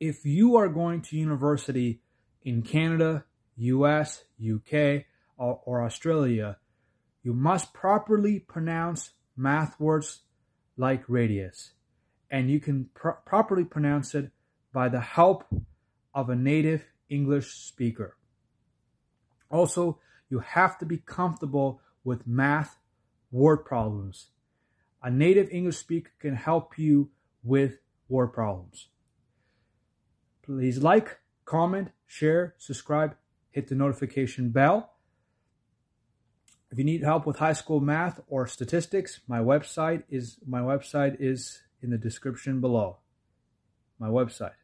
if you are going to university in Canada, US, UK, or, or Australia, you must properly pronounce math words like radius. And you can pr properly pronounce it by the help of a native English speaker. Also, you have to be comfortable with math word problems. A native English speaker can help you with word problems. Please like, comment, share, subscribe, hit the notification bell. If you need help with high school math or statistics, my website is my website is in the description below. My website.